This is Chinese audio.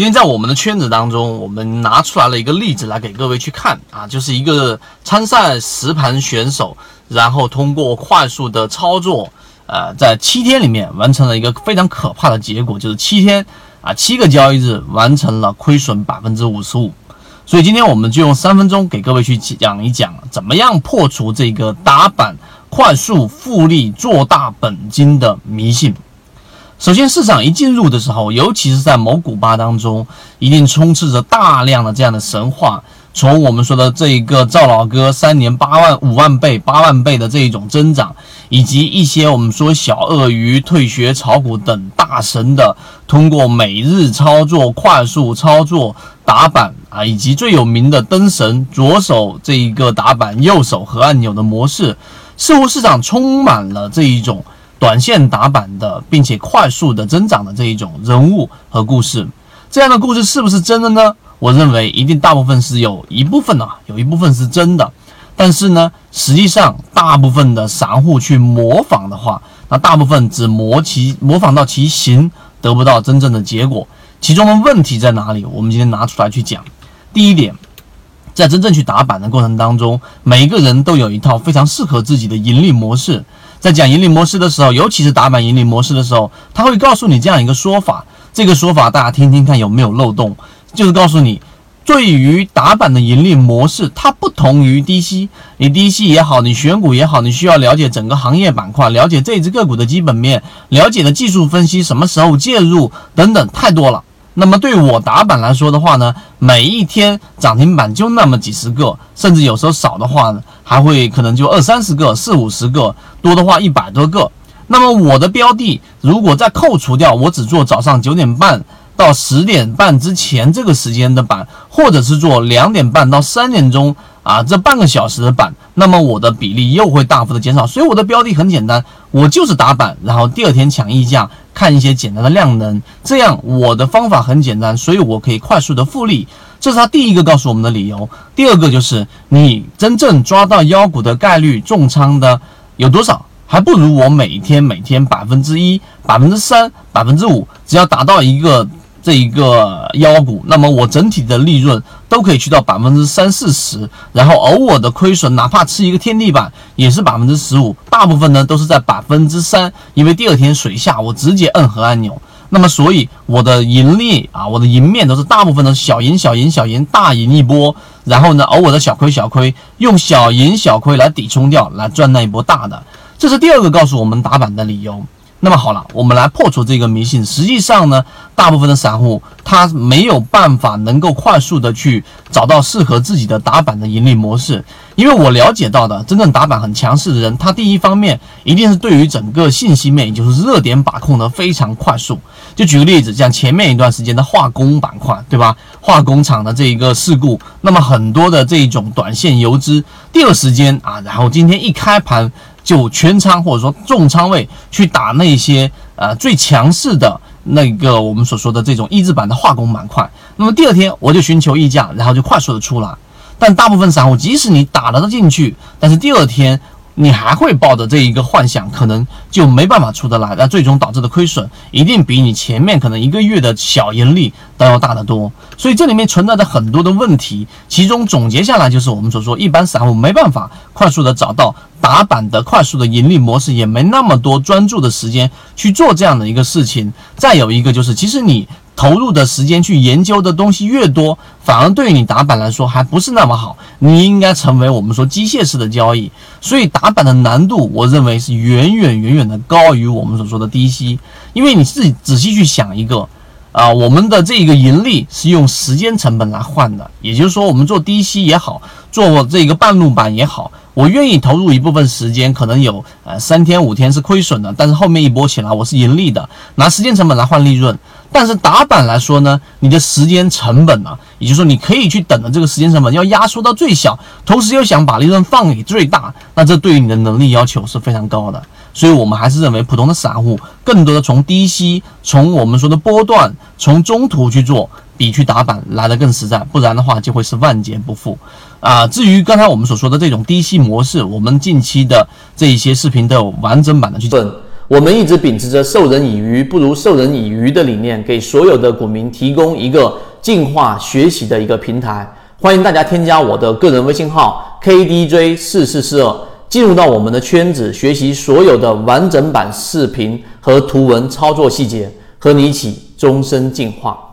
今天在我们的圈子当中，我们拿出来了一个例子来给各位去看啊，就是一个参赛实盘选手，然后通过快速的操作，呃，在七天里面完成了一个非常可怕的结果，就是七天啊，七个交易日完成了亏损百分之五十五。所以今天我们就用三分钟给各位去讲一讲，怎么样破除这个打板快速复利做大本金的迷信。首先，市场一进入的时候，尤其是在某股吧当中，一定充斥着大量的这样的神话。从我们说的这一个赵老哥三年八万、五万倍、八万倍的这一种增长，以及一些我们说小鳄鱼退学炒股等大神的通过每日操作、快速操作打板啊，以及最有名的灯神左手这一个打板，右手和按钮的模式，似乎市场充满了这一种。短线打板的，并且快速的增长的这一种人物和故事，这样的故事是不是真的呢？我认为一定大部分是有一部分呢，有一部分是真的。但是呢，实际上大部分的散户去模仿的话，那大部分只模其模仿到其形，得不到真正的结果。其中的问题在哪里？我们今天拿出来去讲。第一点，在真正去打板的过程当中，每一个人都有一套非常适合自己的盈利模式。在讲盈利模式的时候，尤其是打板盈利模式的时候，他会告诉你这样一个说法。这个说法大家听听看有没有漏洞？就是告诉你，对于打板的盈利模式，它不同于低吸。你低吸也好，你选股也好，你需要了解整个行业板块，了解这只个股的基本面，了解的技术分析，什么时候介入等等，太多了。那么对我打板来说的话呢，每一天涨停板就那么几十个，甚至有时候少的话呢，还会可能就二三十个、四五十个，多的话一百多个。那么我的标的如果再扣除掉，我只做早上九点半到十点半之前这个时间的板，或者是做两点半到三点钟。啊，这半个小时的板，那么我的比例又会大幅的减少，所以我的标的很简单，我就是打板，然后第二天抢溢价，看一些简单的量能，这样我的方法很简单，所以我可以快速的复利，这是他第一个告诉我们的理由。第二个就是你真正抓到妖股的概率重仓的有多少，还不如我每天每天百分之一、百分之三、百分之五，只要达到一个。这一个妖股，那么我整体的利润都可以去到百分之三四十，然后偶尔的亏损，哪怕吃一个天地板也是百分之十五，大部分呢都是在百分之三，因为第二天水下我直接摁核按钮，那么所以我的盈利啊，我的赢面都是大部分都是小赢小赢小赢大赢一波，然后呢偶尔的小亏小亏，用小赢小亏来抵冲掉，来赚那一波大的，这是第二个告诉我们打板的理由。那么好了，我们来破除这个迷信。实际上呢，大部分的散户他没有办法能够快速的去找到适合自己的打板的盈利模式。因为我了解到的，真正打板很强势的人，他第一方面一定是对于整个信息面，也就是热点把控的非常快速。就举个例子，像前面一段时间的化工板块，对吧？化工厂的这一个事故，那么很多的这种短线游资，第二时间啊，然后今天一开盘。就全仓或者说重仓位去打那些呃最强势的那个我们所说的这种一字板的化工板块，那么第二天我就寻求溢价，然后就快速的出来。但大部分散户即使你打了进去，但是第二天。你还会抱着这一个幻想，可能就没办法出得来，那最终导致的亏损一定比你前面可能一个月的小盈利都要大得多。所以这里面存在着很多的问题，其中总结下来就是我们所说，一般散户没办法快速的找到打板的快速的盈利模式，也没那么多专注的时间去做这样的一个事情。再有一个就是，其实你。投入的时间去研究的东西越多，反而对于你打板来说还不是那么好。你应该成为我们说机械式的交易，所以打板的难度，我认为是远远远远的高于我们所说的低吸。因为你自己仔细去想一个，啊，我们的这个盈利是用时间成本来换的，也就是说，我们做低吸也好，做这个半路板也好。我愿意投入一部分时间，可能有呃三天五天是亏损的，但是后面一波起来我是盈利的，拿时间成本来换利润。但是打板来说呢，你的时间成本呢，也就是说你可以去等的这个时间成本要压缩到最小，同时又想把利润放给最大，那这对于你的能力要求是非常高的。所以我们还是认为普通的散户更多的从低吸，从我们说的波段，从中途去做。比去打板来的更实在，不然的话就会是万劫不复啊！至于刚才我们所说的这种低吸模式，我们近期的这一些视频都有完整版的去。我们一直秉持着授人以鱼不如授人以渔的理念，给所有的股民提供一个进化学习的一个平台。欢迎大家添加我的个人微信号 KDJ 四四四二，进入到我们的圈子，学习所有的完整版视频和图文操作细节，和你一起终身进化。